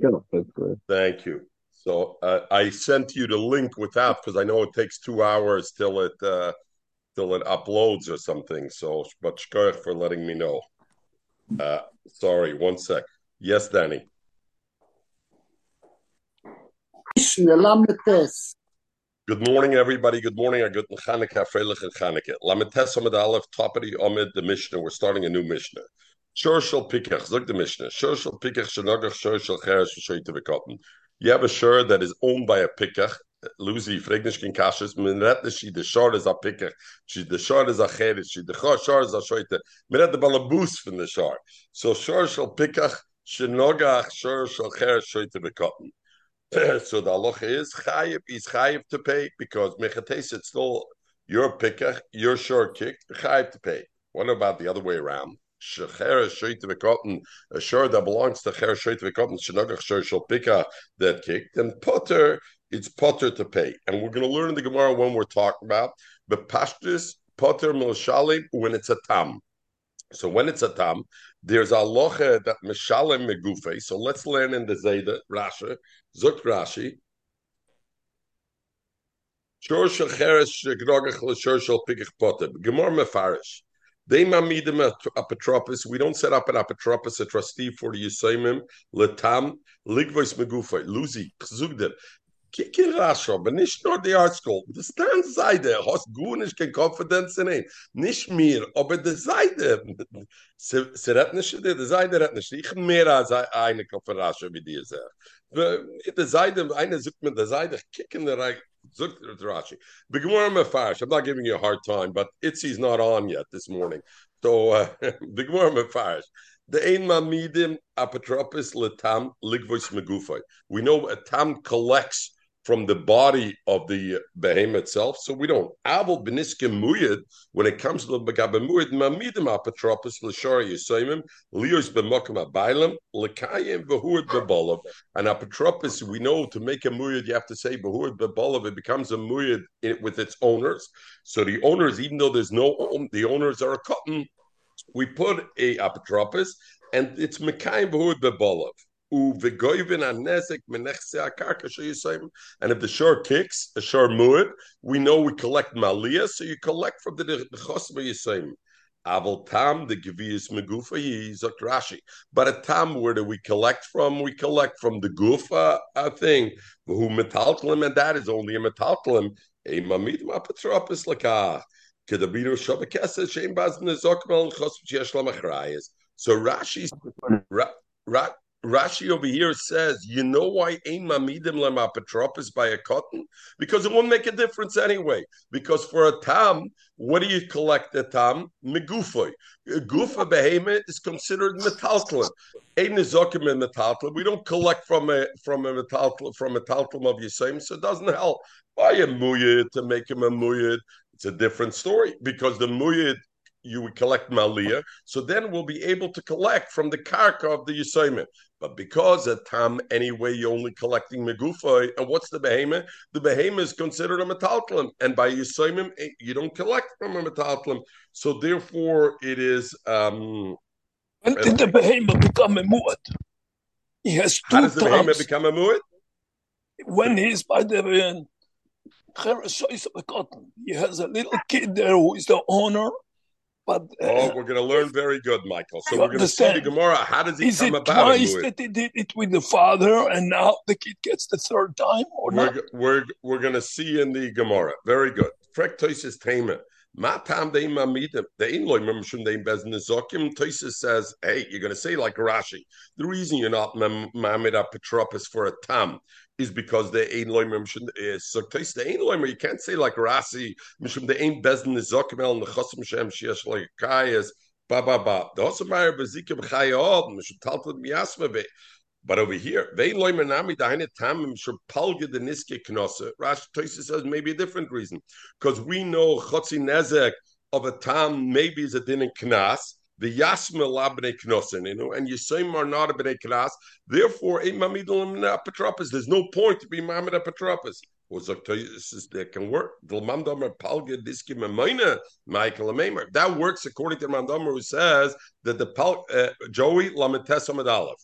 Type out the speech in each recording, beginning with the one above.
go. Thank you. So uh, I sent you the link without because I know it takes two hours till it uh, till it uploads or something. So, but for letting me know. Uh, sorry, one sec. Yes, Danny. Good morning, everybody. Good morning. Got Chanukah, Freilich, and Chanukah. Amid, the Mishnah. We're starting a new Mishnah. Shor shel pikach, look the Mishnah. Shor shel pikach, shenagach, shor shel cheresh, shoy to bekotten. You have a shor that is owned by a pikach. Lucy, Fregnishkin Kashas, Minret, she the shor is a pikach. She the shor is a cheresh. She the shor is a shoyte. Minret the balabus from the shor. So shor shel pikach, shenagach, shor shel cheresh, shoy to bekotten. so the halacha is chayiv is chayiv to pay because mechates it's still your picker, your short kick, chayiv to pay. What about the other way around? Shecher shoyt v'kotten, a shor that belongs to cher shoyt v'kotten, shenagach shor shall pika that kick, then potter, it's potter to pay. And we're going to learn in the Gemara when we're talking about the pashtus potter milshalim when it's a tam. So when it's a tam, there's a locha that mishalem megufe. So let's learn in the Zayda Rashi, Zuk Rashi. Shor shel cheres shegrogach l'shor shel pikich potter. Gemar mefarish. They mamidim a apotropis. We don't set up an apotropis, a trustee for the Yisayimim, letam, ligvois megufe, luzi, chzugder. Kike Rasha, aber nicht nur die Art School. Das stand Seite, hast gut nicht kein Confidence in ihn. Nicht mir, aber die Seite. Sie Seite redt nicht. Ich mehr als eine Rasha, wie die sagt. Die Seite, eine sucht mir die Seite, kick in der At Rashi. Begmor Mefarsh. I'm not giving you a hard time, but Itzy's not on yet this morning. So, uh, Begmor Mefarsh. The ein mamidim apotropis letam ligvois megufay. We know a tam collects from the body of the behemoth itself, so we don't. Aval beniskim muyid, when it comes to the begabe muyid, mamidim apotropis l'shar yisoimim, lios b'mokim abaylim, l'kayim v'huid b'bolov. And apotropis, we know to make a muyid, you have to say v'huid b'bolov, it becomes a muyid with its owners. So the owners, even though there's no, the owners are a cotton, we put a apotropis, and it's mekayim v'huid b'bolov. And if the shore kicks, a shore muad, we know we collect malia, so you collect from the chosma yisayim. Aval tam the gvius megufa yizok Rashi. But a tam, where do we collect from? We collect from the gufa uh, thing. Who metalklim, and that is only a metalklim. A mamid mapatropis lakah. Kedabiru shabakesa shem bazn zokmel chosm sheyesh lamachrayas. So Rashi, ra, ra, Rashi over here says, you know why ein mamidim lemapotropis by a cotton? Because it won't make a difference anyway. Because for a tam, what do you collect a tam? Megufay. Gufa behemoth is considered metaltlum. Ein nizokim in metaltlum. We don't collect from a from a metaltlum from a metaltlum of Yisayim, so it doesn't help. Buy a muyid to make him a muyid. It's a different story because the muyid you would collect malia, so then we'll be able to collect from the karka of the Yisayim. But because at Tam, anyway, you're only collecting Megufa, and what's the behemoth? The behemoth is considered a metaltlum, and by Yisayim, you don't collect from a metaltlum. So therefore, it is. Um, when did the behemoth become a muad? He has two How does the times. behemoth become a muad? When he's by the uh, he has a little kid there who is the owner, but uh, Oh, we're going to learn very good, Michael. So we're going to see the? Gemara. How does he is come it about twice muad? that they did it with the father, and now the kid gets the third time, or? We're we're we're going to see in the Gemara. Very good. Frek Toises Tema. Matam de mamidim. The ein loy memshum de bezn zokim. Toises says, hey, you're going to say like Rashi. The reason you're not mamid apotropis for a tam is because the ein loy memshum is eh, so Toises the ein loy. You can't say like Rashi. Mishum the ein bezn zokim el nechosim shem sheyesh like kayas. Ba ba ba. The Hosemeyer bezikim chayod. Mishum taltad miyasma be. But over here, daine tamim. Rashi Tosis says maybe a different reason because we know chotzi nezek of a tam maybe is a din in knas. The yasma labne knossen, you know, and Yisayim are not a bnei knas. Therefore, a mamidul apotropis. There's no point to be mamid apotropis. Was that can work? That works according to the mandamer who says that the pal uh, Joey lametes aleph.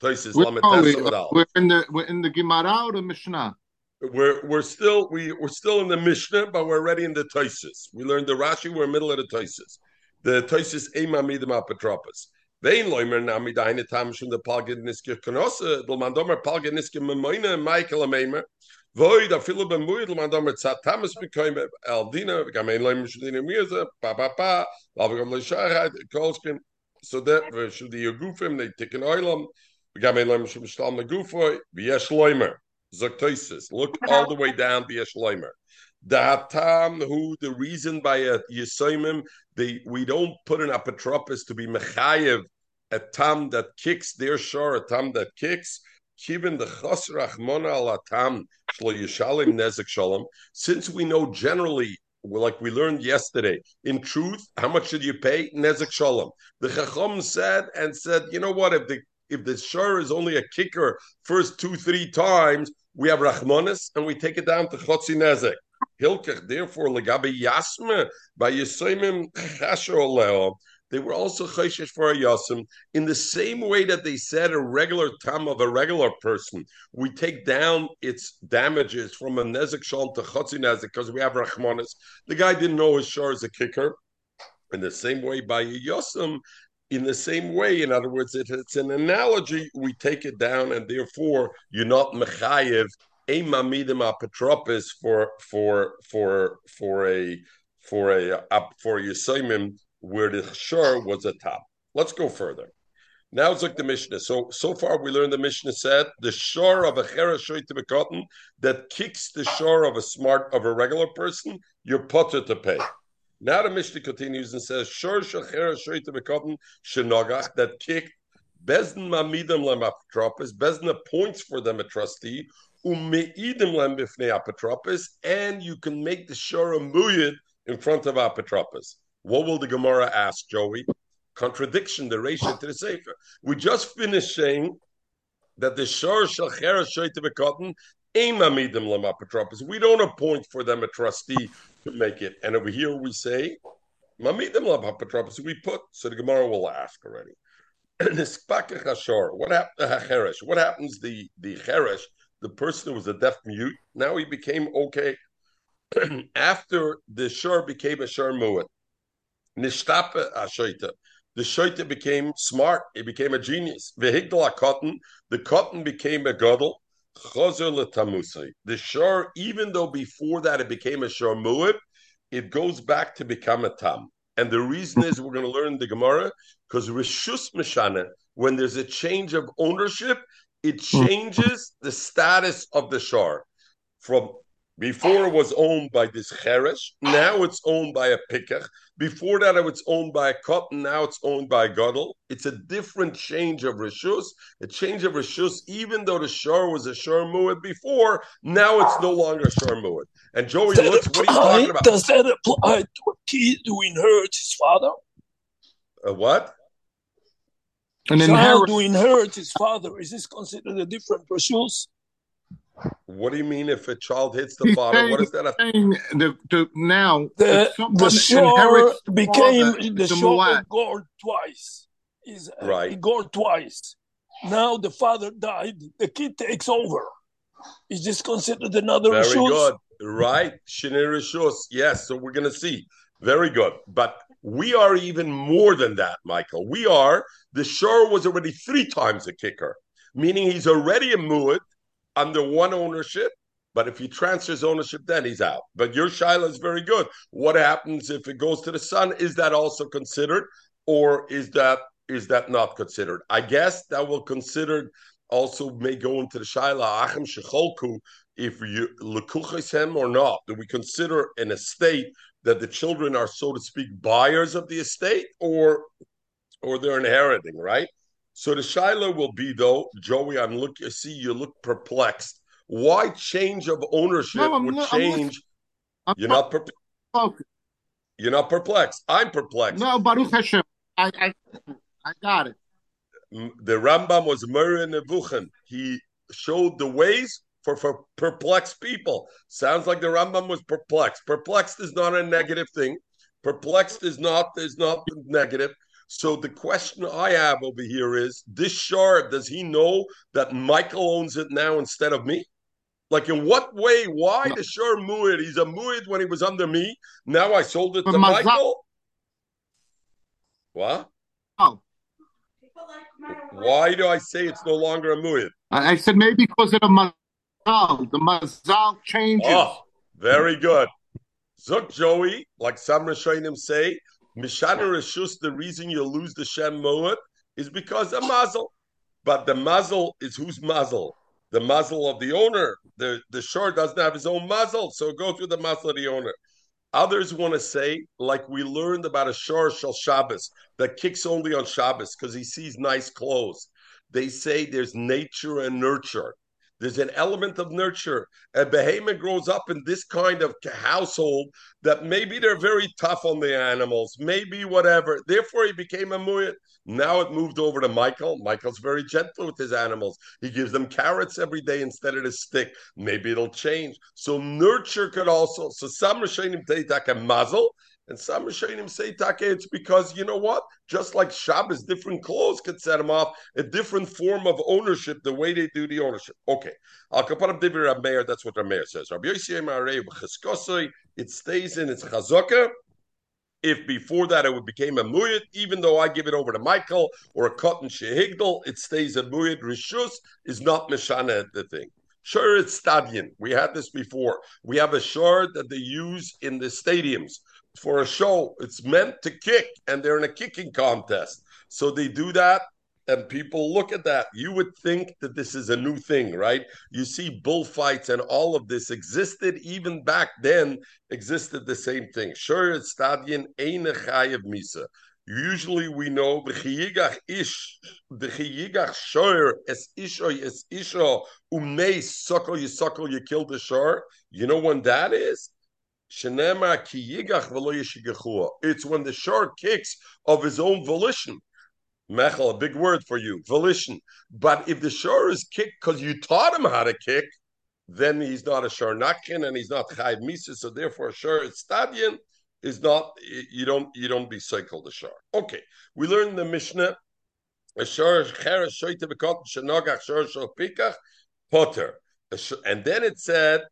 Toises Where Lamed are we're, we're in the we're in the Gemara or the Mishnah. We're we're still we we're still in the Mishnah, but we're already in the Toises. We learned the Rashi. We're in the middle of the Toises. The Toises Ema Midim Apotropos. Vein loimer nami deine tam schon der Palgen niske Knosse, del man dommer Palgen niske memoine Michael Meimer. Voi da filo ben muidel man dommer zat tames bekoim Aldina, gamein loimer shudine mirze, pa pa pa, lavigam le sharheit, kolskim. So that should the they ticken oilam, gamein loimer shum stam le gufoi, viesh loimer. Zoktoisis. Look all the way down the Eshleimer. The Hatam, who the reason by uh, a Yisoimim, they we don't put an apotropos to be Mechayev, a tam that kicks their shore, a tam that kicks. Kivin the chosrach mona al atam shlo yishalim nezek shalom. Since we know generally, like we learned yesterday, in truth, how much should you pay nezek shalom? The chacham said and said, you know what? If the if the shore is only a kicker first two three times, we have rachmanis and we take it down to chotzi nezek. Therefore, legabe yasme by yisoimim chasher oleo. They were also chayshish for a yasim in the same way that they said a regular tam of a regular person. We take down its damages from a nezek shalom to chotzi nezek because we have rachmanis. The guy didn't know his shore is a kicker. In the same way, by yasim, in the same way, in other words, it, it's an analogy. We take it down, and therefore you're not mechayev a mamidim apotropis for for for for a for a up for Yisaimim where the shur was a top. Let's go further. Now look at the Mishnah. So so far we learned the Mishnah said the shore of a chereshoy to cotton that kicks the shore of a smart of a regular person, you're potter to pay. Now the Mishnah continues and says, "Shor shachera shoyte bekotten shenogach that kicked bezn mamidem lem apotropis. Bezn appoints for them a trustee umeidem lem bifnei and you can make the shor muyid in front of apotropis. What will the Gemara ask, Joey? Contradiction, the ratio to the sefer. We just finished saying that the shor shachera shoyte bekotten we don't appoint for them a trustee to make it. And over here we say, we put, so the Gemara will ask already. what happened to uh, Hacheresh? What happens the the Cheresh, the person who was a deaf mute, now he became okay. After the Shor became a Shor Mu'at. Nishtapa Ashoita. The Shoita became smart, he became a genius. Vehigdala cotton, the cotton became a godel. The shor, even though before that it became a shor mu'ib, it goes back to become a tam. And the reason is we're going to learn the Gemara because rishus mishana, when there's a change of ownership, it hmm. changes the status of the shor from before it was owned by this cheresh, now it's owned by a pikach. Before that, it was owned by a cotton, now it's owned by a gadol. It's a different change of rishus. A change of rishus, even though the shor was a shor muad before, now it's no longer a shor muad. And Joey Does that looks, what are you apply- talking about? Does that apply to a kid who inherits his father? A what? An Child inherit. who inherits his father, is this considered a different pursuits? What do you mean if a child hits the He's father? What saying- is that? A, saying the, the, now The, if the shore inherits the became father, the it's a shore mu'at. gored twice. Is uh, Right. he gored twice. Now the father died. The kid takes over. Is this considered another Very issue? good. Right. Shinir Rishus. Yes. So we're going to see. Very good. But we are even more than that, Michael. We are, the Shor was already three times a kicker, meaning he's already a muad under one ownership. But if he transfers ownership, then he's out. But your Shiloh is very good. What happens if it goes to the son? Is that also considered, or is that is that not considered? I guess that will considered also may go into the Shiloh Achim Shecholku if you lekuches him or not. Do we consider an estate that the children are, so to speak, buyers of the estate, or or they're inheriting, right? So the Shiloh will be though, Joey. I'm look. I see you look perplexed. Why change of ownership No, would not- change? I'm You're not. Per- focused. you're not perplexed. I'm perplexed. No, Baruch Hashem. I, I, I got it. The Rambam was Moreh Nevuchim. He showed the ways for, for perplexed people. Sounds like the Rambam was perplexed. Perplexed is not a negative thing. Perplexed is not is not negative. So the question I have over here is: This shard, does he know that Michael owns it now instead of me? Like in what way? Why No. the shard muid? He's a muid when he was under me. Now I sold it But to Michael. What? Oh, Why do I say it's no longer a muid? I, I said maybe because of the mazal. The mazal changes. Oh, very good. Zuk Joey, like some Rishonim say, Mishana Rishus, the reason you lose the Shem Moed is because of mazel. But the mazel is whose mazel? The mazel of the owner. The the shore doesn't have his own mazel, so go through the mazel of the owner. Others want to say, like we learned about a shor shel Shabbos that kicks only on Shabbos because he sees nice clothes. They say there's nature and nurture. There's an element of nurture. A behemoth grows up in this kind of household that maybe they're very tough on the animals, maybe whatever. Therefore, he became a muyat. Now it moved over to Michael. Michael's very gentle with his animals. He gives them carrots every day instead of the stick. Maybe it'll change. So nurture could also. So some Rishonim take a mazel, and some Rishonim say take it's because you know what? Just like Shabbos, different clothes could set them off. A different form of ownership, the way they do the ownership. Okay, I'll kapar up Divir Rameir. That's what Rameir says. Rabbi Yossi. It stays in its chazaka. If before that it became a muyit, even though I give it over to Michael or a cotton shehigdal, it stays a muyit. Rishus is not mishana the thing. Sure, it's stadion. We had this before. We have a shard that they use in the stadiums for a show. It's meant to kick, and they're in a kicking contest. So they do that, and people look at that. You would think that this is a new thing, right? You see bullfights and all of this existed even back then, existed the same thing. Sure, it's stadion, eine chayev misa. Usually we know the chiyigach ish, the chiyigach shor es isho es isho umnei sokol you sokol you killed the shor. You know when that is? It's when the shor kicks of his own volition. Mechel, a big word for you, volition. But if the shor is kicked because you taught him how to kick, then he's not a shor nakin and he's not chayv misa. So therefore, shor stadion is not you don't you don't be cycled the shor. Okay, we learned the Mishnah. A shor cheres shoyte bekot shenogach shor shel pikach potter. And then it said,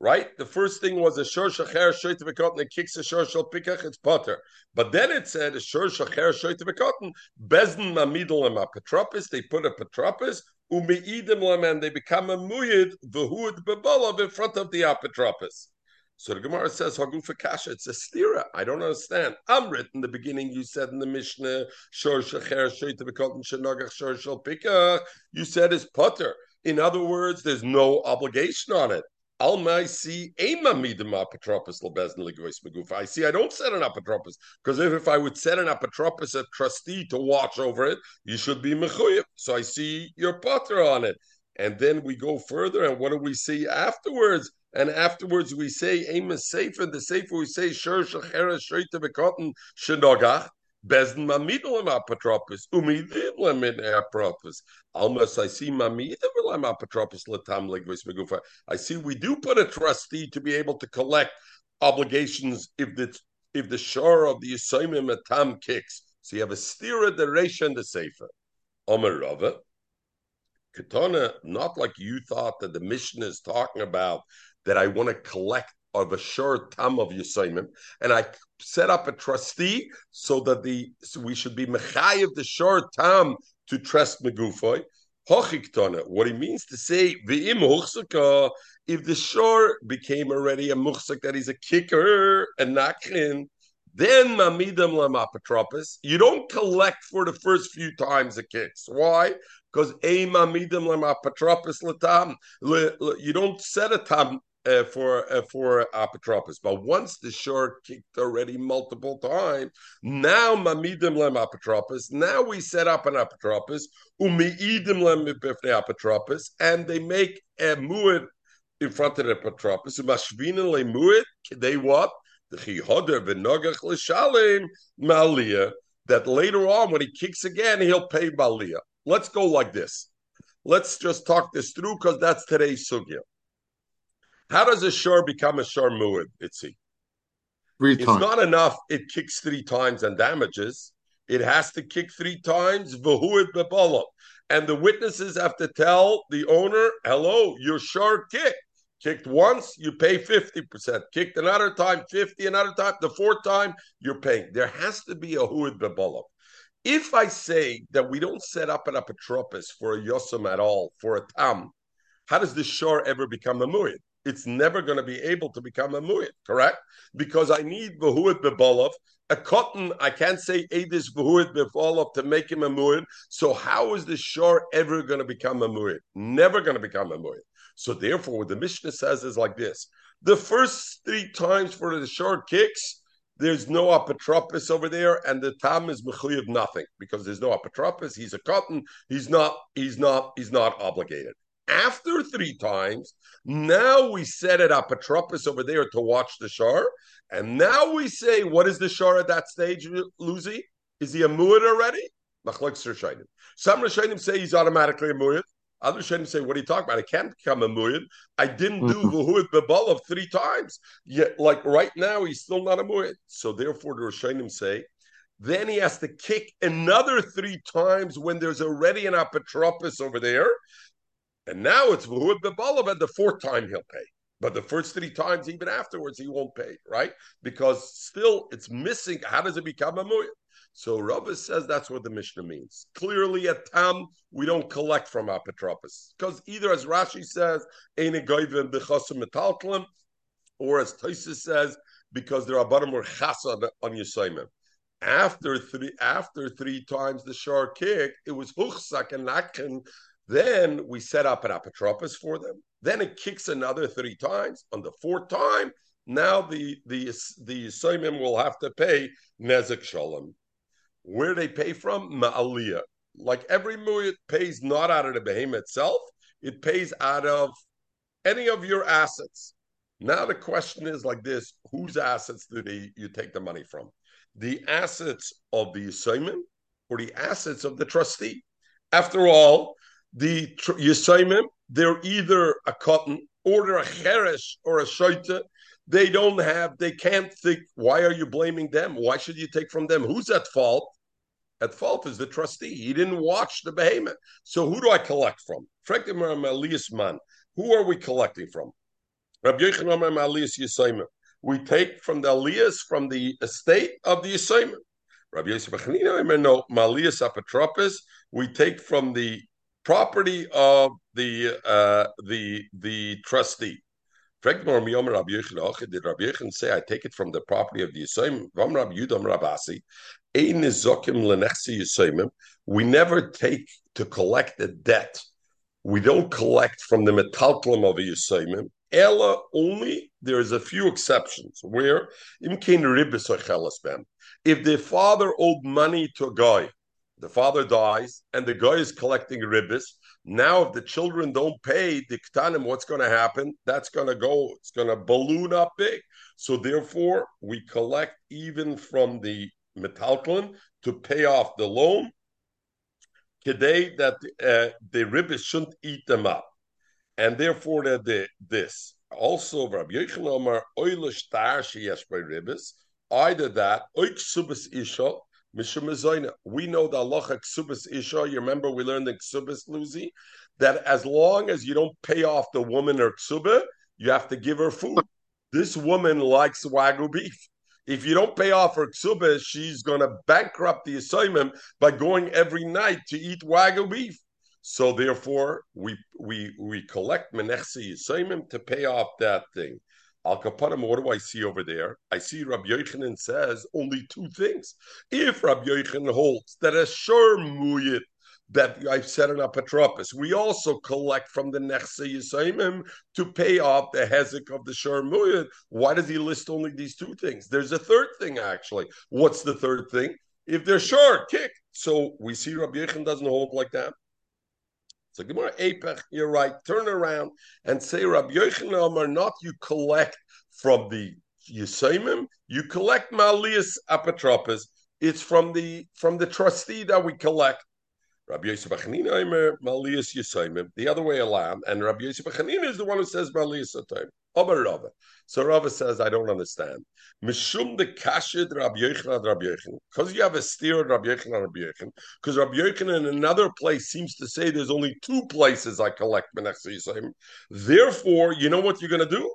right? The first thing was a shor shacher shoyte bekot and it kicks a shor shel pikach. It's potter. But then it said a shor shacher shoyte bekot bezn mamidol em apotropis. They put a patropis ume'idim lem and they become a muyid v'huid bebolav in front of the apotropis. So the Gemara says, Hagufa Kasha, it's a stira. I don't understand. Amrit, in the beginning, you said in the Mishnah, Shor Shecher, Shoyte Bekotin, Shenogach, Shor Shel Pikach, you said it's putter. In other words, there's no obligation on it. I see. I don't set an apotropos because if, if I would set an apotropos, a trustee to watch over it, you should be mechuyev. So I see your putter on it, and then we go further, and what do we see afterwards? And afterwards we say ema sefer. The sefer we say shur shachera shreita bekotten shenogach. Almost I see letam legvis megufa. I see we do put a trustee to be able to collect obligations if the if the shore of the Yisayim Matam kicks. So you have a stira the Reisha and the Sefer. Omer Rava. Katana, not like you thought that the mission is talking about that I want to collect of a shore tam of Yisayim, and I set up a trustee so that the so we should be mechayiv the shore tam to trust Megufoy. What he means to say, if the shore became already a muchsak that he's a kicker and nakhin, then mamidam lamapotropos, you don't collect for the first few times it kicks. Why? Because a mamidam lamapotropos latam, you don't set a tam uh, for uh, for apotropos. But once the shore kicked already multiple times, now mamidim lem apotropos. Now we set up an apotropos, umiidim lem bifnei apotropos, and they make a muad in front of the apotropos. Umashvinin le muad. They what? The chihoder v'nogach l'shalim malia. That later on, when he kicks again, he'll pay malia. Let's go like this. Let's just talk this through because that's today's sugya. How does a shor become a shor muad? Three It's times. not enough. It kicks three times and damages. it has to kick three times, v'huid bebalav. And the witnesses have to tell the owner, hello, your shar kicked. Kicked once, you pay 50%. Kicked another time, 50, another time. The fourth time, you're paying. There has to be a huid bebalav. If I say that we don't set up an apotropos for a yosem at all, for a tam, how does the shore ever become a mu'id? It's never going to be able to become a mu'id, correct? Because I need v'huid bebalav. A cotton, I can't say edis v'huid bebalav to make him a mu'id. So how is the shore ever going to become a mu'id? Never going to become a mu'id. So therefore, what the Mishnah says is like this: the first three times for the short kicks, there's no apotropos over there, and the tam is of nothing because there's no apotropos. He's a cotton. He's not. He's not. He's not obligated. After three times, now we set it up a apotropos over there to watch the shar, and now we say, what is the shar at that stage, Lucy? Is he a muad already? Some Rishonim say he's automatically a muad. Other Rishonim say, "What are you talking about? I can't become a mu'id. I didn't do mm-hmm. v'huid bebalav three times. Yet, like right now, he's still not a mu'id. So therefore, the Rishonim say, then he has to kick another three times when there's already an apotropos over there, and now it's bebalav, and the fourth time he'll pay. But the first three times, even afterwards, he won't pay, right? Because still, it's missing. How does it become a mu'id? So Rava says that's what the Mishnah means. Clearly, at Tam, we don't collect from Apotropos. Because either, as Rashi says, or as Tosis says, because there are or chasa on Yisayimim. After three, after three times the shar kick, it was huchsak and nakin. Then we set up an apotropos for them. Then it kicks another three times. On the fourth time, now the the the Yisayimim will have to pay nezek shalom. Where they pay from? Ma'aliyah. Like every mu'it pays not out of the behemoth itself, it pays out of any of your assets. Now the question is like this: Whose assets do they, you take the money from? The assets of the Yisayim or the assets of the trustee? After all, the tr- they're either a cotton or they're a cheresh or a shaita. They don't have, they can't think, why are you blaming them? Why should you take from them? Who's at fault? At fault is the trustee. He didn't watch the behemoth. So who do I collect from? Who are we collecting from? We take from the aliyas from the estate of the Yisayim. Rabbi Yosef no, Maliyas Apotropis, we take from the property of the uh, the the trustee. Did Rabbi Yechon say, I take it from the property of the Yisayim? We never take to collect a debt. We don't collect from the metalklum of a Yisayim. Ella only, there's a few exceptions where if the father owed money to a guy, the father dies, and the guy is collecting ribbis. Now, if the children don't pay the ktanim, what's going to happen? That's going to go. It's going to balloon up big. So therefore, we collect even from the metalton to pay off the loan. Today, that uh, the ribbis shouldn't eat them up, and therefore that the this also Rabbi Yechon oilish tar sheyesh ribbis. Either that oik subas isha we know the Allah ksubis isha. You remember we learned in ksubis luzi that as long as you don't pay off the woman her ksuba, you have to give her food. This woman likes wagyu beef. If you don't pay off her ksuba, she's going to bankrupt the assignment by going every night to eat wagyu beef. So therefore, we we we collect menechsi assignment to pay off that thing. Al Kapanim, what do I see over there? I see Rabbi Yochanan says only two things. If Rabbi Yochanan holds that a sure muyit that I've set an apotropos, we also collect from the Nechse Yisayimim to pay off the hezek of the Shur Muyit. Why does he list only these two things? There's a third thing, actually. What's the third thing? If they're sure, kick. So we see Rabbi Yechon doesn't hold like that. So Gemara Apech, you're right. Turn around and say Rabbi Yochanan are not you collect from the Yisaimim, you collect Malias Apotropos. It's from the from the trustee that we collect. Rabbi Yosef Achanina Malias Yisaimim, the other way around, and Rabbi Yosef Achanina is the one who says Malias Atayim. Omer Rava. So Rava says, I don't understand. Mishum the kashid Rabbi Yochanan Rabbi Yochanan. Because you have a steer Rabbi Yochanan Rabbi Yechon. Because Rabbi Yechon in another place seems to say there's only two places I collect Menachse Yisayim. Therefore, you know what you're going to do?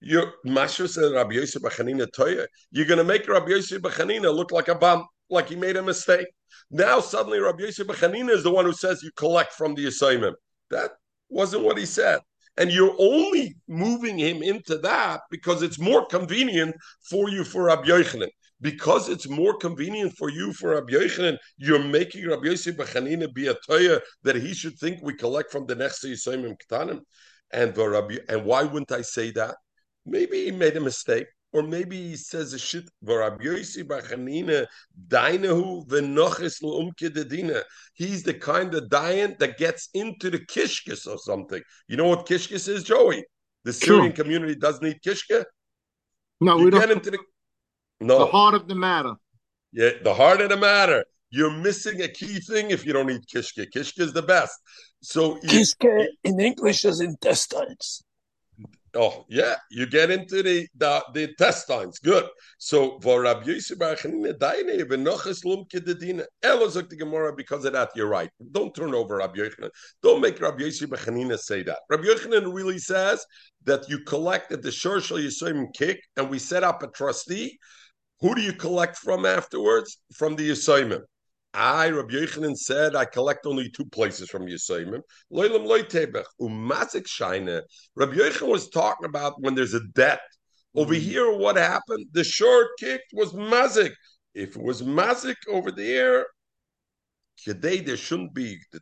You're Masha said Rabbi Yosef Bachanina Toya. You're going to make Rabbi Yosef Bachanina look like a bum, like he made a mistake. Now suddenly Rabbi Yosef Bachanina is the one who says you collect from the assignment. That wasn't what he said. And you're only moving him into that because it's more convenient for you for Rabbi Yochanan. Because it's more convenient for you for Rabbi Yochanan, you're making Rabbi Yosef Bachanina be a toya that he should think we collect from the next Yisayim Ketanim. And Rabbi, and why wouldn't I say that? Maybe he made a mistake, or maybe he says a shit. He's the kind of dian that gets into the kishkis or something. You know what kishkis is, Joey? The Syrian Sure. community doesn't eat kishka. No, You we get don't. into the no, The heart of the matter. yeah, the heart of the matter. You're missing a key thing if you don't eat kishka. Kishka is the best. So you, Kiske in English is intestines. Oh yeah, you get into the the, the intestines. Good. So for Rabbi Yosef Bar Chanina, daine v'noches lumke dedina. The Gemara because of that. You're right. Don't turn over Rabbi Yochanan. Don't make Rabbi Yosef say that. Rabbi Yochanan really says that you collect at the Shor Shal Yisayim kick, and we set up a trustee. Who do you collect from afterwards? From the Yisayim. I, Rabbi Yochanan said, I collect only two places from Yisayim. Loilam loitebech umazik shaina. Rabbi Yochanan was talking about when there's a debt. Over mm-hmm. here, what happened? The short kick was mazik. If it was mazik over there, today there shouldn't be the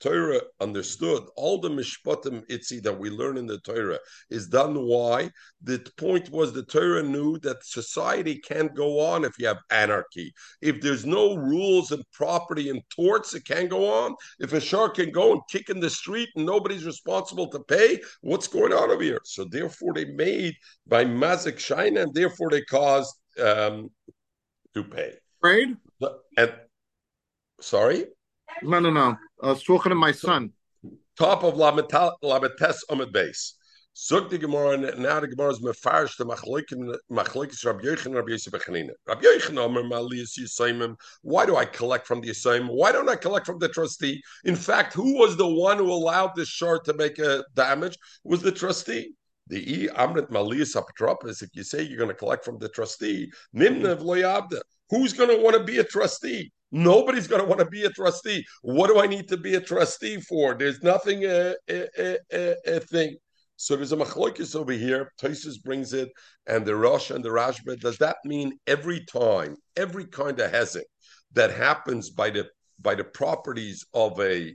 Torah understood all the mishpatim itzi that we learn in the Torah is done. Why? The point was the Torah knew that society can't go on if you have anarchy. If there's no rules and property and torts, it can't go on. If a shark can go and kick in the street and nobody's responsible to pay, what's going on over here? So therefore, they made by mazik shina, and therefore they caused um, to pay. Afraid? And sorry. No, no, no. I was talking to my son. top of Lametes Amid base. Zog the Gemara, now the Gemara is mefarish the machlekes Rabbi Yochanan Rabbi Yosef Bechanina. Rabbi Yochanan Omer Maliyas Yisayimim. Why do I collect from the Yisayim? Why don't I collect from the trustee? In fact, who was the one who allowed this short to make a damage? Was the trustee. The E Amrit Maliyas Apotropos. If you say you're going to collect from the trustee, Nimnev Loyabda. Who's going to want to be a trustee? Nobody's going to want to be a trustee. What do I need to be a trustee for? There's nothing a, a, a, a thing. So there's a machlokes over here. Tosis brings it, and the Rosh and the Rashba. Does that mean every time, every kind of hezek that happens by the by the properties of a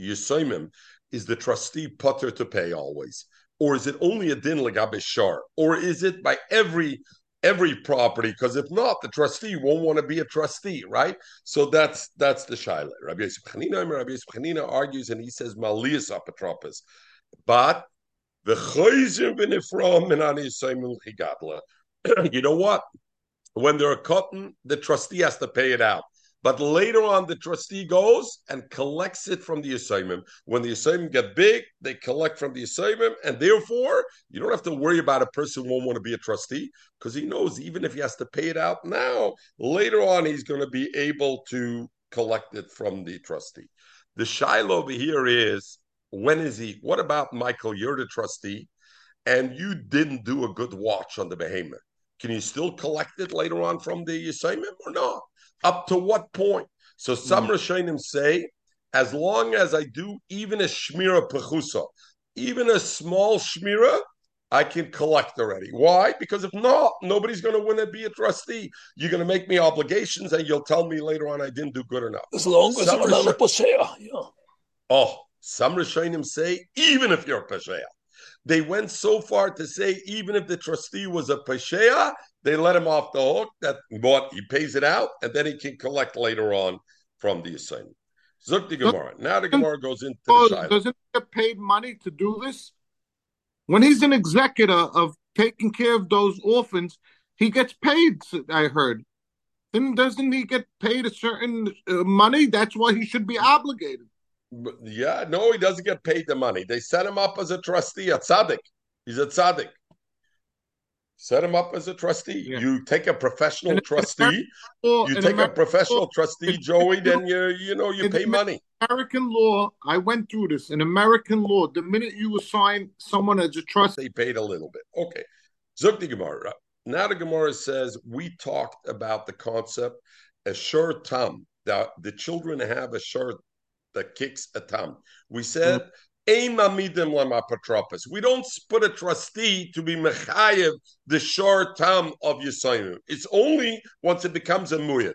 Yisomim, is the trustee putter to pay always, or is it only a din legabe shar, or is it by every every property because if not, the trustee won't want to be a trustee, right? So that's that's the shaila. Rabbi Yosef Chanina, Rabbi argues and he says malias apotropos, but the chigadla. You know what? When they're cotton, the trustee has to pay it out. But later on, the trustee goes and collects it from the assignment. When the assignment get big, they collect from the assignment, and therefore you don't have to worry about a person who won't want to be a trustee because he knows even if he has to pay it out now, later on he's going to be able to collect it from the trustee. The shiloh over here is when is he? What about Michael? You're the trustee, and you didn't do a good watch on the behemoth. Can you still collect it later on from the assignment or not? Up to what point? So some mm. Rishonim say, as long as I do even a shmira pechusa, even a small shmira, I can collect already. Why? Because if not, nobody's going to want to be a trustee. You're going to make me obligations, and you'll tell me later on I didn't do good enough. As long as Some I'm not a Rishonim- yeah. Oh, some Rishonim say even if you're a Pesheya. They went so far to say even if the trustee was a Pesheya, they let him off the hook that what he pays it out and then he can collect later on from the assignment. Zuk the Gemara. Now the Gemara goes into the Oh, Shiloh. doesn't he get paid money to do this? When he's an executor of taking care of those orphans, he gets paid. I heard. Then doesn't he get paid a certain uh, money? That's why he should be obligated. Yeah, no, he doesn't get paid the money. They set him up as a trustee at Tzaddik. He's a tzaddik. Set him up as a trustee. Yeah. You take a professional And trustee. Law- You take a professional law- trustee, Joey. Then you you know you pay money. American law, I went through this. In American law, the minute you assign someone as a trustee, They paid a little bit. Okay. Zuk the Gemara. Now the Gemara says we talked about the concept a shur tam. That the children have a shur that kicks a tam. We said mm-hmm. lemapatropos. We don't put a trustee to be mechayev the short tam of Yisayim. It's only once it becomes a muyat.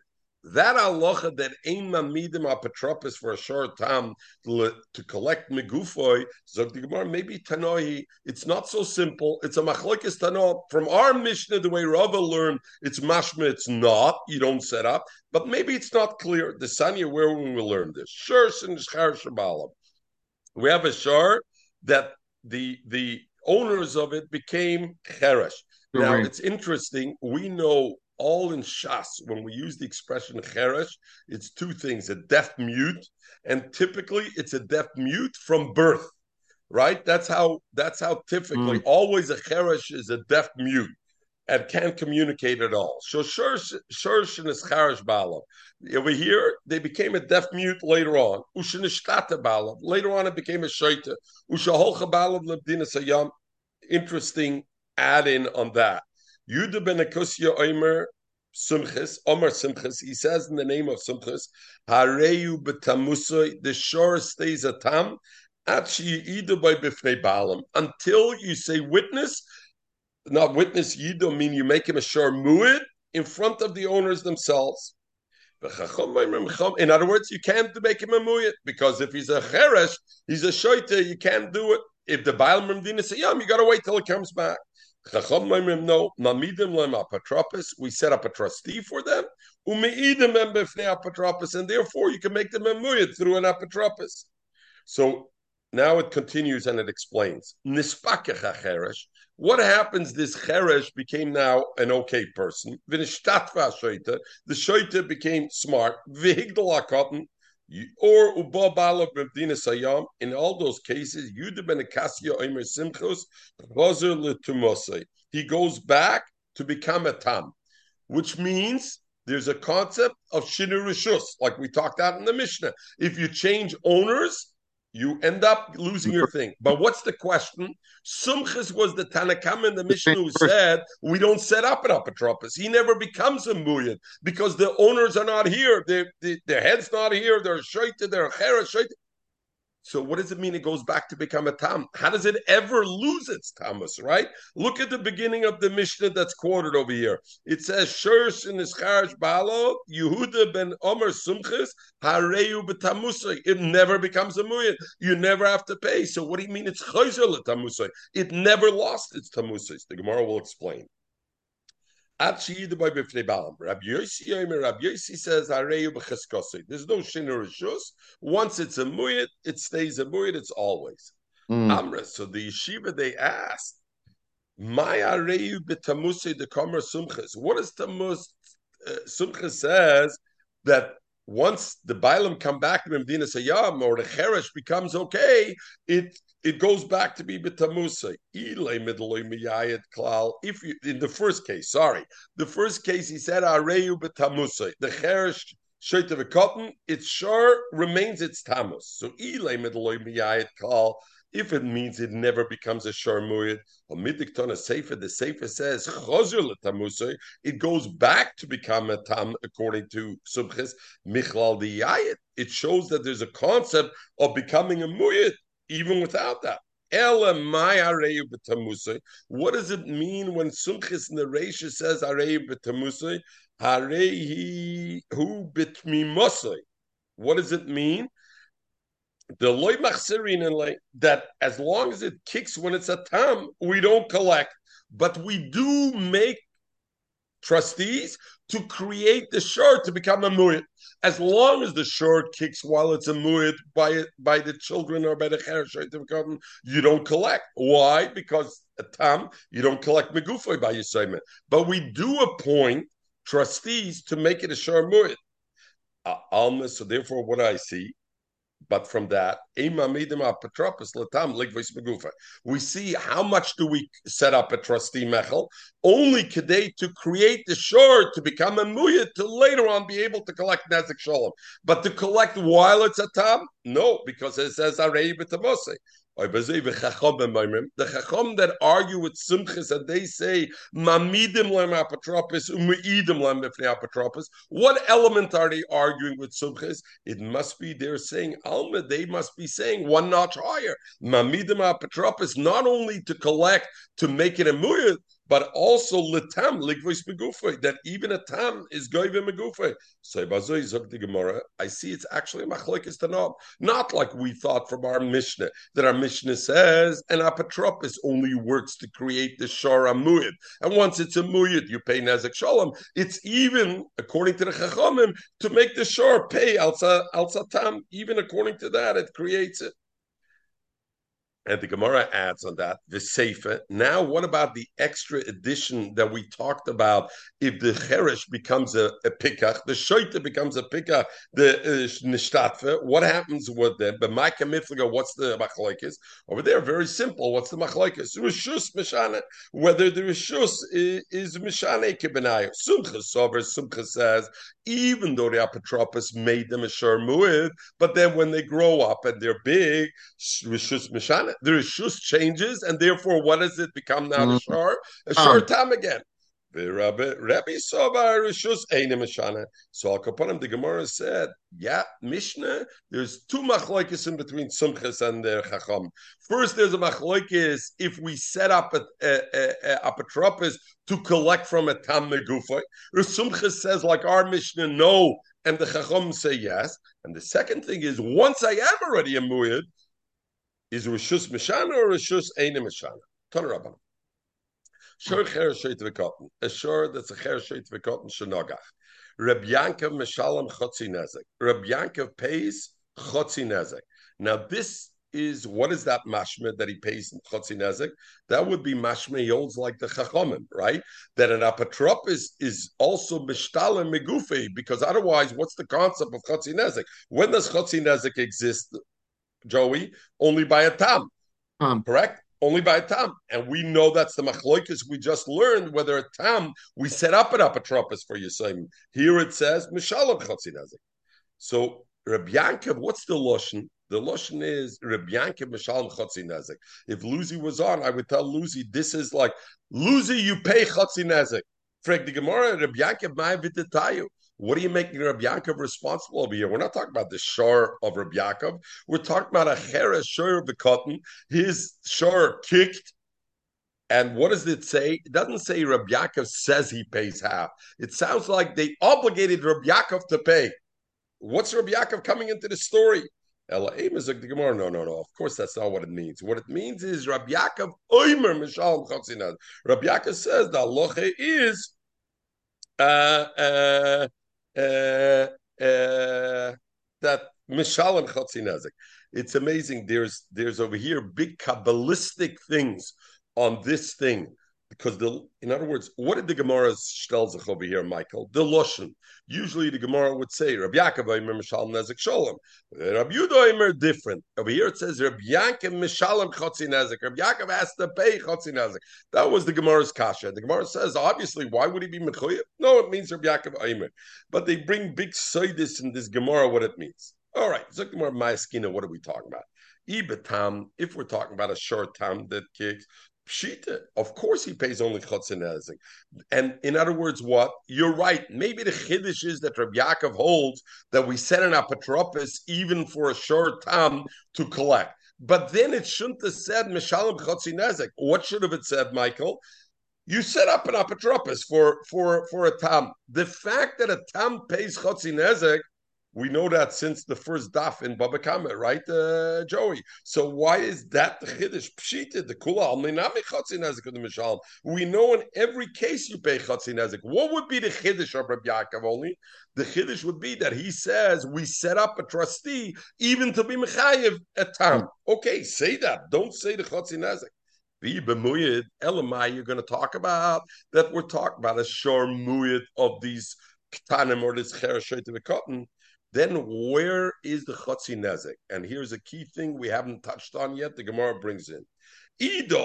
That halacha that ein mamidim apatropos for a short time to collect megufoy, zog the Gemara, maybe Tanoi, it's not so simple. It's a machlokes Tano. From our Mishnah, the way Rava learned, it's mashma, it's not. You don't set up. But maybe it's not clear. The Sanya, where we will learn this. Shur and Shchar Shabbalam. We have a shar that the the owners of it became cheresh. Now it's interesting. We know all in Shas when we use the expression cheresh, it's two things: a deaf mute, and typically it's a deaf mute from birth. Right? That's how. That's how typically mm. always a cheresh is a deaf mute and can't communicate at all. So shursh and ischarish balav. Over here, they became a deaf mute later on. Ushanishtata balav. Later on, it became a shaita. Ushaholcha balav lebdina sayam. Interesting add-in on that. Yuda ben Akusya Omer Simchis, Omer Simchis, he says in the name of Simchis, Hareyu betamusoi, the shore stays a tam, Achi Yidu by Bifnei Balam, until you say witness, not witness Yidu, mean you make him a shor muid in front of the owners themselves. In other words, you can't make him a muyit because if he's a cheresh, he's a shoita, you can't do it. If the Baal Memdina say, Yum, you got to wait till it comes back. No, Mamidim Lem Apatropis, we set up a trustee for them, Umeidim Em Bifnei Apatropis, and therefore you can make them a muyit through an apatropis. So now it continues and it explains. Nispakech cheresh. What happens? This cheresh became now an okay person. V'nishtatva shoita. The shoita became smart. V'higdal Or uba balav b'mdina sayam. In all those cases, Yudah ben Akasya omer simchus chazer letumosei. He goes back to become a tam, which means there's a concept of shinu rishus, like we talked out in the Mishnah. If you change owners, you end up losing your thing. But what's the question? Sumchis was the Tanakam in the Mishnah who said we don't set up an apotropos. He never becomes a muyad because the owners are not here. Their the, their head's not here. They're shaita. They're chera shaita. So what does it mean? It goes back to become a tam. How does it ever lose its tamus? Right? Look at the beginning of the Mishnah that's quoted over here. It says Shursh in Ischarish Balo Yehuda ben Omer Sumchis Hareyu betamusay. It never becomes a muyad. You never have to pay. So what do you mean? It's chayzer tamusay. It never lost its tamusay. The Gemara will explain. Rabbi Yossi Rabbi Yossi says Hareyu b'cheskosay. There's no shinur rishus. Once it's a muyad, it stays a muyad. It's always. Mm. Amra. So the yeshiva they asked, "My areyu b'tamusei the kamer sumches." What is tamus? Uh, sumches says that once the bailam come back to Medina Sayyam or the cheresh becomes okay, it it goes back to be klal. If you in the first case, sorry, the first case he said areyu b'tamusei. The cheresh. Shoit of a cotton, it sure remains its tamus. So ilay miyayet klal if it means it never becomes a sharmuyid, or midiktona sefer, the sefer says chozur letamusay, it goes back to become a tam according to subches michlal diyayit. It shows that there's a concept of becoming a muyid even without that. What does it mean when Sumchis in the Reisha says areyu b'tamusay? Arehi hu bitmimosay. What does it mean? the loy like that as long as it kicks when it's a tam, we don't collect, but we do make trustees to create the short to become a mu'id. As long as the short kicks while it's a mu'id by by the children or by the cheresh, you don't collect. Why? Because tam, you don't collect megufoy by your But we do appoint trustees to make it a shor mu'id. Uh, so therefore, what I see but from that, we see how much do we set up a trustee mechel only today to create the shore to become a muyat to later on be able to collect nezik shalom. But to collect while it's a tam, no, because it says arei b'tamose. The chacham that argue with Simchis and they say mamidim lem. What element are they arguing with Simchis? It must be they're saying alma. They must be saying one notch higher. Mamidim not only to collect to make it a muyad, but also litam ligvois megufay that even a tam is goyve megufay. So bazoi zok the Gemara. I see it's actually a machlekes tanom, not like we thought from our Mishnah that our Mishnah says an apotropis only works to create the shara muyid, and once it's a muyid, you pay nezek shalom. It's even according to the chachamim to make the shor pay alsa alsa tam. Even according to that, it creates it. And the Gemara adds on that the Sefer. Now, what about the extra addition that we talked about? If the Cheresh becomes a, a pikach, the Shoita becomes a pikach, the uh, Nishtatfe, what happens with them? But Micah Mifliga, what's the machlokes? Over there, very simple. What's the machlokes? Rishus Mishane. Whether the Rishus is, is Mishane Kibenayo. Sumcha Sover, Sumcha says, even though the Apotropos made them a Shur Mu'id, but then when they grow up and they're big, Rishus the rishus changes, and therefore, what does it become now? Mm. A shor, a shor tam again. Rabbi Sobar Rishus Mishana. So Al Kapanim, the Gemara said, yeah, Mishnah, there's two machlokes in between Sumchas and the Chacham. First, there's a machlokes if we set up a, a, a, a to collect from a Tam Megufay. Sumchas says, like our Mishnah, no, and the Chacham say yes. And the second thing is, once I am already a Muyad, is Rishus Mishana or Rishus Eina Mishana? Ton Rabban. Shor Cher Sheit V'Kotten. A shor that's a Cher Sheit V'Kotten Shenogach. Reb Yankov Mishalem Chotzi Nezek. Reb Yankov pays Chotzi Nezek. Now this is what is that mashma that he pays in chotzi nezek? That would be mashma he holds like the chachomim, right? That an apatrop is is also mishtala megufe because otherwise, what's the concept of chotzi nezek? When does chotzi nezek exist? Joey, only by a tam. Um, correct? Only by a tam. And we know that's the machloikas we just learned, whether a tam, we set up an apotropos for Yisayim. Here it says, Mishalom Chatzinazik. So, Reb Yankov, what's the Loshen? The Loshen is Reb Yankov Mishalom Chatzinazik. If Lucy was on, I would tell Lucy, this is like, Lucy, you pay Chatzinazik. Frag the Gemara, Reb Yankov, Ma'avitatayu. What are you making Rabbi Yaakov responsible over here? We're not talking about the shore of Rabbi Yaakov. We're talking about a cheres shore of the cotton. His shore kicked. And what does it say? It doesn't say Rabbi Yaakov says he pays half. It sounds like they obligated Rabbi Yaakov to pay. What's Rabbi Yaakov coming into the story? Ella the Gemara. No, no, no. Of course, that's not what it means. What it means is Rabbi Yaakov Oimer Mishalom Chotzinad. Rabbi Yaakov says the halacha is uh, uh, uh, uh, that Mishalim Chatzinazik. It's amazing. There's there's over here big kabbalistic things on this thing because the in other words, what did the Gemara stelzach over here, Michael? The loshen. Usually the Gemara would say Rabbi Yaakov Aimer Mishalem Nezek Shalom. Rabbi Yudah Aimer different. Over here it says Rabbi Yaakov Mishalem Chotzi Nezek. Rabbi Yaakov has to pay Chotzi Nezek. That was the Gemara's kasha. The Gemara says obviously why would he be Mechoyev? No, it means Rabbi Yaakov Aimer. But they bring big soidis in this Gemara what it means. All right, Zok Gemara Ma'askina. What are we talking about? Ibetam, if we're talking about a short time that kicks, Pshita, of course he pays only Chotzin Nezik. And in other words, what? You're right. Maybe the Chiddush is that Rabbi Yaakov holds that we set an apotropis even for a short time to collect. But then it shouldn't have said Mishalim Chotzin Nezik. What should have it said, Michael? You set up an apotropis for, for, for a tam. The fact that a tam pays Chotzin Nezik we know that since the first daf in Baba Kama, right, uh, Joey? So why is that the chiddush pshita? The kula mishal. We know in every case you pay chatzin nezik. What would be the chiddush of Rabbi Yaakov only? The chiddush would be that he says we set up a trustee even to be mechayev at time. Okay, say that. Don't say the chatzin nezik. Be elamai. You're going to talk about that. We're talking about a shor muyid of these ktanim or this cherashet of the cotton then where is the chotzi nezik? And here's a key thing we haven't touched on yet. The Gemara brings in. Ida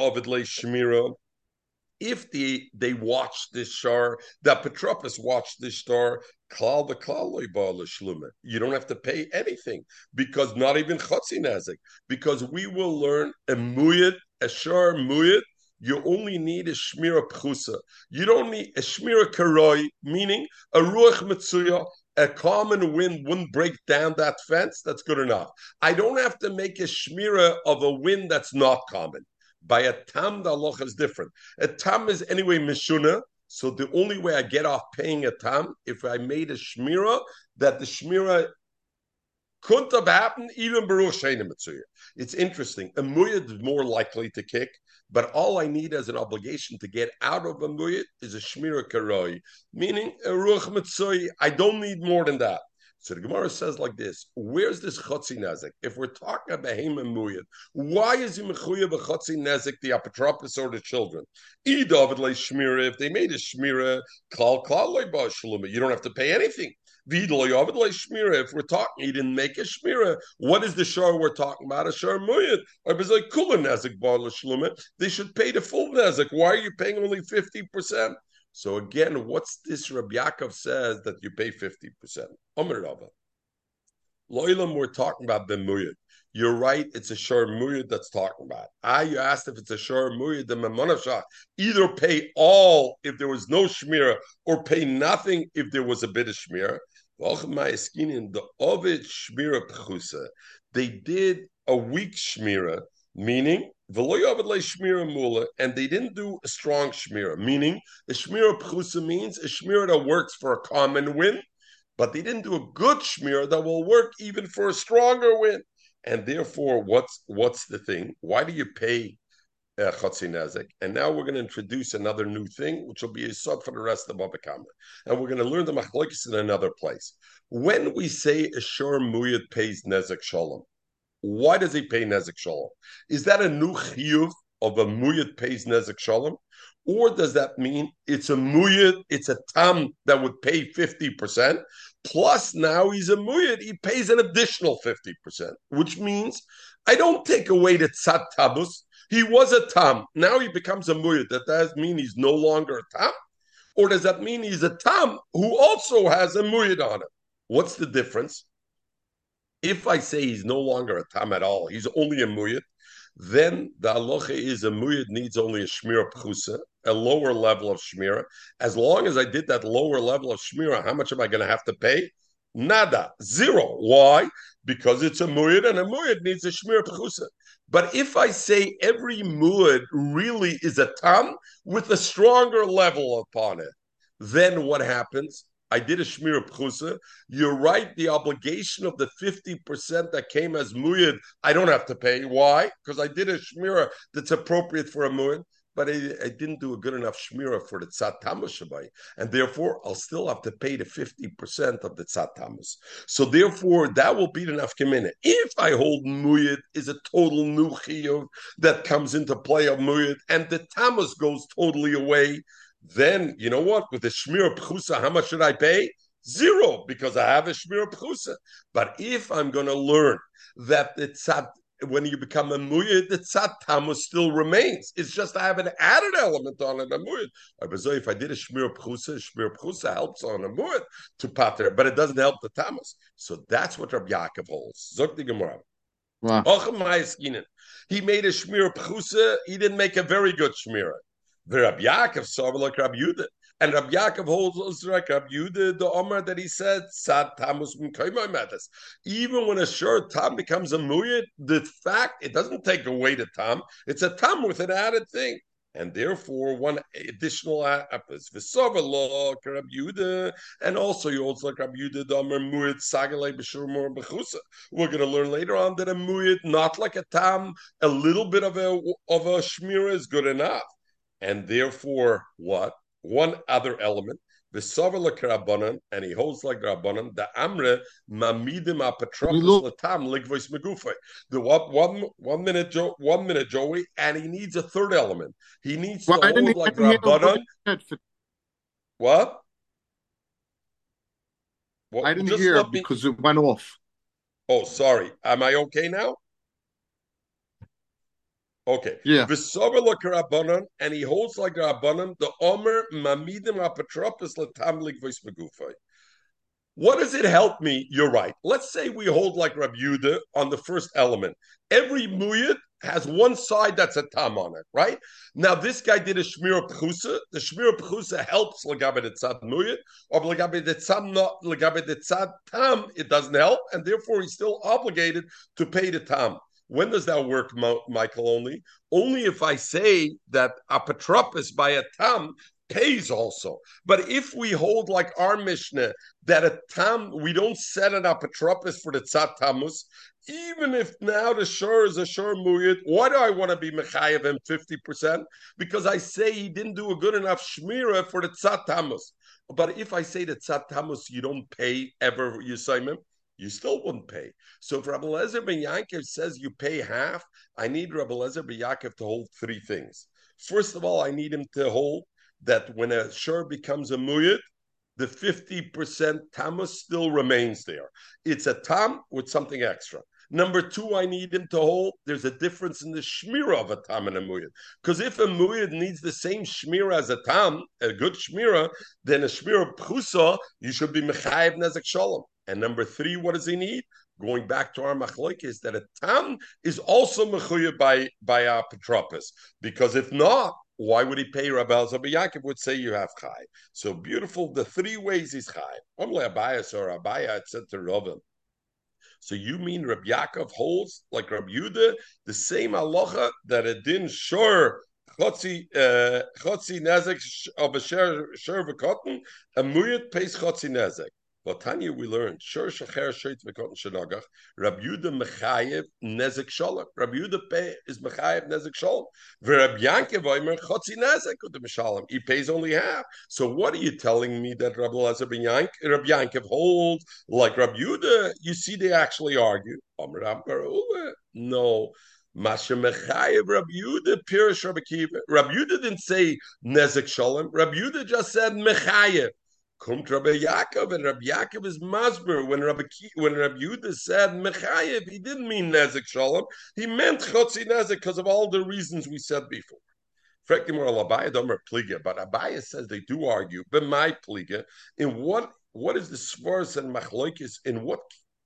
if they they watch this shar, that Petropus watched this star, klal the You don't have to pay anything because not even chotzi nezik. Because we will learn a muyad, a shar muyad. You only need a shmira pchusa. You don't need a shmira karoi, meaning a ruach mitzuya, a common wind wouldn't break down that fence, that's good enough. I don't have to make a shmira of a wind that's not common. By a tam, the Allah is different. A tam is anyway mishuna, so the only way I get off paying a tam if I made a shmira that the shmira couldn't have happened even Baruch Sheinim It's interesting. A muyad is more likely to kick, but all I need as an obligation to get out of a muyad is a shmira karoi, meaning a ruach mitzui. I don't need more than that. So the Gemara says like this: Where's this chotzi nezik? If we're talking about behemoth muyad, why is he mechuya b'chotzi nezik the apotropos or the children? David le shmira. If they made a shmira, klal klal You don't have to pay anything. If we're talking, he didn't make a shmira. What is the shar we're talking about? A shar muyad. Or like kula nezik bar They should pay the full nezik. Why are you paying only fifty percent? So again, what's this Rabbi Yaakov says that you pay 50%? Omer Rava. Loilam, we're talking about the muyad. You're right, it's a shor muyad that's talking about. Ah, you asked if it's a shor muyad, the memonavshah. Either pay all if there was no shmira, or pay nothing if there was a bit of shmira. The shmira They did a weak shmira, meaning and they didn't do a strong shmira, meaning a shmira pchusa means a shmira that works for a common win, but they didn't do a good shmira that will work even for a stronger win. And therefore, what's what's the thing? Why do you pay uh? And now we're going to introduce another new thing, which will be a sub for the rest of Baba Kama. And we're going to learn the machlokes in another place. When we say a shor muyad pays nezik shalom, why does he pay Nezek Shalom? Is that a new chiyuv of a muyad pays Nezek Shalom? Or does that mean it's a muyad, it's a tam that would pay 50%, plus now he's a muyad, he pays an additional 50%, which means I don't take away the tzat tabus. He was a tam, now he becomes a. Does that does mean he's no longer a tam? Or does that mean he's a tam who also has a muyad on him? What's the difference? If I say he's no longer a tam at all, he's only a muyad, then the aloha is a muyad needs only a shmira pchusa, a lower level of shmira. As long as I did that lower level of shmira, how much am I going to have to pay? Nada, zero. Why? Because it's a muyad, and a muyad needs a shmira pchusa. But if I say every muyad really is a tam with a stronger level upon it, then what happens? I did a shmir pchusa. You're right. The obligation of the fifty percent that came as muyad, I don't have to pay. Why? Because I did a shmira that's appropriate for a muyad, but I, I, didn't do a good enough shmira for the tzat tamus shabai, and therefore I'll still have to pay the fifty percent of the tzat tamus. So therefore, that will be enough kamina. If I hold muyad is a total new chiyuv that comes into play of muyad, and the tamus goes totally away then you know what? With the shmir pchusa, how much should I pay? Zero, because I have a shmir pchusa. But if I'm going to learn that the tzad, when you become a muyid, the tzad tamus still remains. It's just I have an added element on it, a muyid. If I did a shmir pchusa, shmir pchusa helps on a muyid to pater, but it doesn't help the tamus. So that's what Rabbi Yaakov holds. Zok the Gemara. Wow. He made a shmir pchusa. He didn't make a very good shmira. The Rabbi Yaakov saw like Rabbi Yudah. And Rabbi Yaakov holds like Rabbi Yudah, the Omer that he said, Sad Tamus metas. Even when a short tam becomes a muyad, the fact it doesn't take away the tam, it's a tam with an added thing. And therefore, one additional uh, Rabbi Yudah, and also you also like Rabbi Yudah, the Omer muyad sagale b'shur more b'chusa. We're going to learn later on that a muyad, not like a tam, a little bit of a of a shmira is good enough and therefore what? One other element, the Rabbanan, and he holds like Rabbanan, the Amre Mamidim Apatropos Latam Ligvois Megufay. The one, one, one minute, Joe, one minute, Joey, and he needs a third element. He needs to hold like Rabbanan. What? Well, I didn't hear let me- because it went off. Oh, sorry. Am I okay now? Okay. Yeah. V'sover Rabbanon, and he holds like Rabbanon, the Omer mamidim apotropos letam ligvois megufay. What does it help me? You're right. Let's say we hold like Rabbi Yuda on the first element. Every muyad has one side that's a tam on it, right? Now this guy did a shmir pchusa. The shmir pchusa helps legabe tzad muyad, or legabe tzad not legabe tzad tam. It doesn't help, and therefore he's still obligated to pay the tam. When does that work, Michael? Only, only if I say that apotropos by a tam pays also. But if we hold like our Mishnah that a tam we don't set an apotropos for the tzad tamus, even if now the shur is a shur muyit, why do I want to be mechayev him fifty percent? Because I say he didn't do a good enough shmira for the tzad tamus. But if I say that tzad tamus you don't pay ever Yisayimim, you still wouldn't pay. So if Rabbi Lezer ben Yankov says you pay half, I need Rabbi Lezer ben Yankov to hold three things. First of all, I need him to hold that when a shur becomes a muyit, the 50% tamus still remains there. It's a tam with something extra. Number two, I need him to hold. There's a difference in the shmira of a tam and a muyid. Because if a muyid needs the same shmira as a tam, a good shmira, then a shmira pchusa, you should be mechayev nezek shalom. And number three, what does he need? Going back to our machloik is that a tam is also mechuyev by by our patropis. Because if not, why would he pay Rabbi Elazar? Yaakov would say you have chai. So beautiful. The three ways is chai. Only Abayas or Abaya, to Rovim. So you mean Rabbi Yaakov holds like Rabbi Yuda the same halacha that it didn't sure chotzi uh, chotzi nezek of a share share v'kotten a muyat pays chotzi nezek. But Tanya, we learned shur shacher shoyt v'kotten shenagach. Rabbi Yuda mechayev nezek shalom. Rabbi Yuda pay is mechayev nezek shalom. Rabbi Yankev oimer chotzi nezek u'dem shalom. He pays only half. So what are you telling me that Rabbi Lazar ben Yank, Rabbi Yankev holds like Rabbi Yuda? You see, they actually argue. No. Masha Mechayev Rabbi Yuda Pirish Rabbi Kiva. Rabbi Yuda didn't say Nezek Shalom. Rabbi Yuda just said Mechayev. Kumt Rabbi Yaakov and Rabbi Yaakov is masber. When Rabbi Ki, when Rabbi Yuda said Mechayev, he didn't mean Nezek Shalom. He meant Chotzi Nezek because of all the reasons we said before. But Abaya says they do argue. But my Pliga, in what what is the svars and machloikis in what?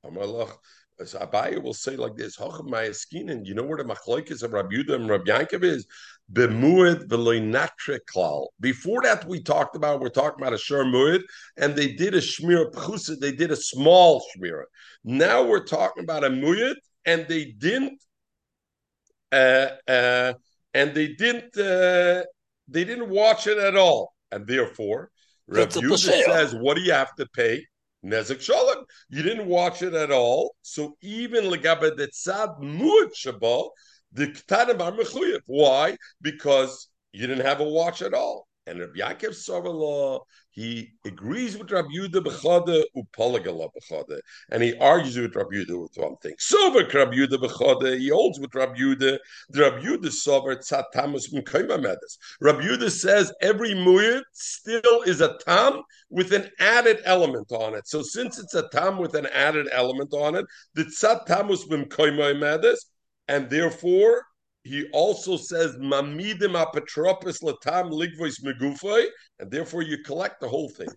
So Abaya will say like this: Mayaskinin. You know where the machloikis of Rabbi Yuda and Rabbi Yankov is? Bemuid v'loinatre klal. Before that, we talked about we're talking about a shur muid, and they did a shmir pchusa. They did a small shmira. Now we're talking about a muid, and they didn't. Uh, uh, and they didn't. Uh, they didn't watch it at all, and therefore, Rabbi That's a Yuda pasea. says, "What do you have to pay?" Nezek Shalom. You didn't watch it at all, so even legabe the tzad muad shaba, the ketanim are mechuyev. Why? Because you didn't have a watch at all. And Rabbi Yaakov Savala, he agrees with Rabbi Yuda b'chada upalagala b'chada, and he argues with Rabbi Yuda with one thing. Sover Rabbi Yuda b'chada, he holds with Rabbi. The Rabbi Yuda sover tzat tamus medes. Rabbi says every muyid still is a tam with an added element on it. So since it's a tam with an added element on it, the tzat tamus m'kayma medes, and therefore he also says mamidim apotropos latam ligvois megufay, and therefore you collect the whole thing.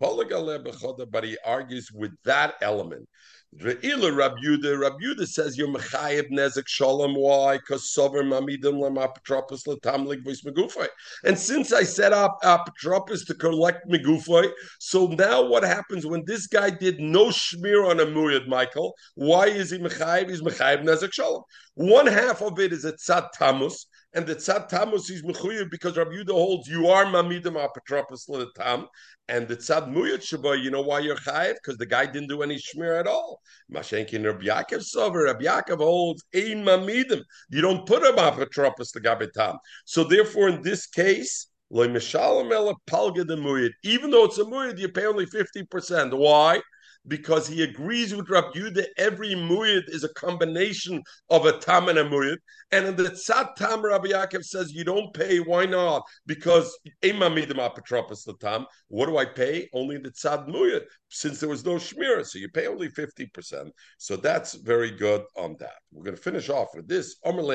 But he argues with that element. Re'ila Rab Yuda, Rab Yuda says you're mechayev nezek shalom. Why? Because sover mamidim lam apotropos latam ligvois megufay. And since I set up apotropos to collect megufay, so now what happens when this guy did no shmir on a muyad, Michael? Why is he mechayev? He's mechayev nezek shalom. One half of it is a tzad tamus, and the tzad tamus is mechuyev because Rabbi Yuda holds you are mamidim apotropos letam, and the tzad muyat shaba. You know why you're chayev? Because the guy didn't do any shmir at all. Mashenkin Rabbi Yaakov sover. Rabbi Yaakov holds ein mamidim. You don't put him apotropos legabetam. So therefore, in this case. Even though it's a muyad, you pay only fifty percent. Why? Because he agrees with Rabbi Yudah. Every muyid is a combination of a tam and a muyid. And in the tzad tam, Rabbi Yaakov says you don't pay. Why not? Because imamidim apotropos the tam. What do I pay? Only the tzad muyid, since there was no shmira, so you pay only fifty percent. So that's very good on that. We're going to finish off with this. According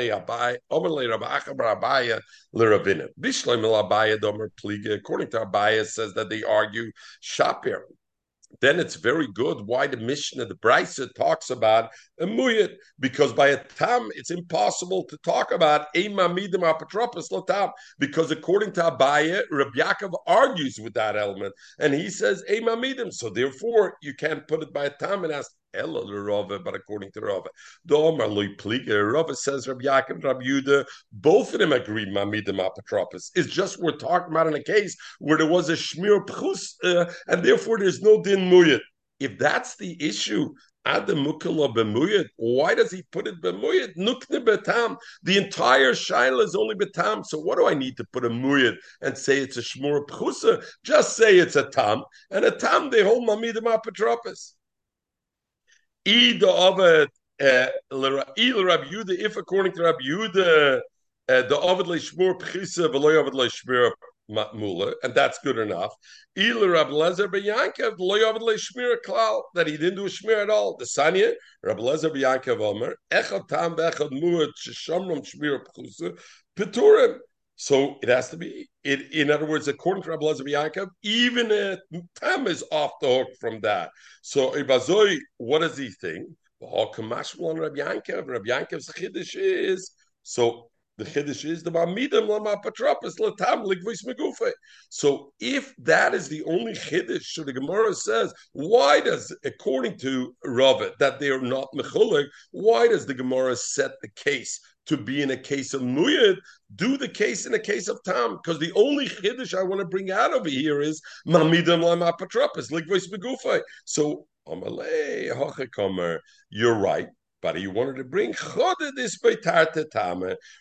to Abaya, says that they argue Shapir then it's very good why the Mishnah, the Brisa talks about a muyit, because by a tam it's impossible to talk about a mamidim apotropos latam, because according to Abaye, Rabbi Yaakov argues with that element, and he says a mamidim, so therefore you can't put it by a tam and ask Ella Rava, but according to Rava, the Omar Pliga, Rava says Rabbi Yaakov, Rabbi Yudah, both of them agree Mamidim Apotropos. It's just we're talking about in a case where there was a Shmir Pchus, uh, and therefore there's no Din Muyat. If that's the issue, Adam Mukala b'muyit. Why does he put it b'muyit? Nukne betam. The entire shaila is only betam. So what do I need to put a muyit and say it's a shmur pchusa? Just say it's a tam, and a tam they hold mamidim apotropos. Ida Ovid, uh, Rabbi Yuda, if according to Rabbi Yuda, uh, the Ovid Leishmur Pchisa, Veloy Ovid Leishmur Mula, and that's good enough. Ila Rabbi Lezer Beyankev, Loy Ovid Leishmur Klal, that he didn't do a shmir at all. The Sanya, Rabbi Lezer Beyankev Omer, Echad Tam Bechad Muad Sheshamram Shmir Pchusa, Peturim. So it has to be. It, in other words, according to Rabbi Lezer Yaakov, even a tam is off the hook from that. So Ibazoi, what does he think? Rabbi Yankov, Rabbi Yankov's chiddush is so the chiddush is the mamidim lamapatropis latam ligvis megufe. So if that is the only chiddush, so the Gemara says, why does, according to Ravet, that they are not mechulik, why does the Gemara set the case to be in a case of muyad, do the case in a case of tam, because the only chiddush I want to bring out over here is mamidam lamapatropis ligvis megufay. So amalei hochikomer, you're right. But he wanted to bring this.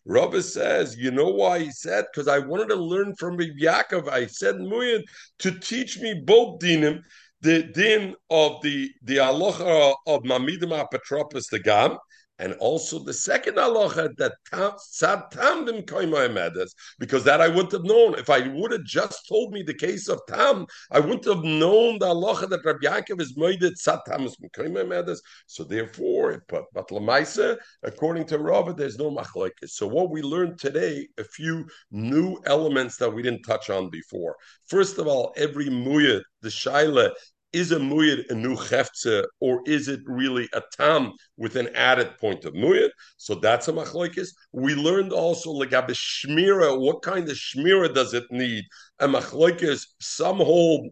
Rabbi says, you know why he said? Because I wanted to learn from Yaakov. I said muyad to teach me both dinim, the din of the the aloha of mamidim apotropos the gam, and also the second halacha that tzad tamdim medes, because that I wouldn't have known. If I would have just told me the case of tam, I wouldn't have known the halacha that Rabbi Yaakov is tzad tamdim medes. So therefore, but but lamaisa, according to Rava, there's no machlokes. So what we learned today, a few new elements that we didn't touch on before. First of all, every muyad, the shaila is a muyad a new cheftze, or is it really a tam with an added point of muyad? So that's a machlokes. We learned also legabe shmira. What kind of shmira does it need? A machlokes. Some hold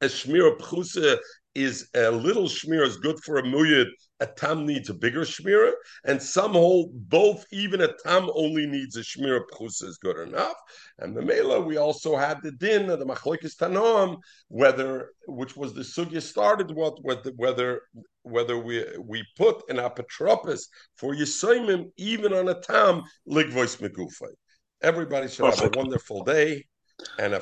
a shmira pchusa is a little shmira is good for a muyad a tam needs a bigger shmira, and some hold both, even a tam only needs a shmira pchusa is good enough. And the mela, we also had the din of the machlokes tanoam, whether which was the sugya started what whether whether whether we we put an apotropos for yisoimim even on a tam ligvois megufay. Everybody should Perfect. have a wonderful day and a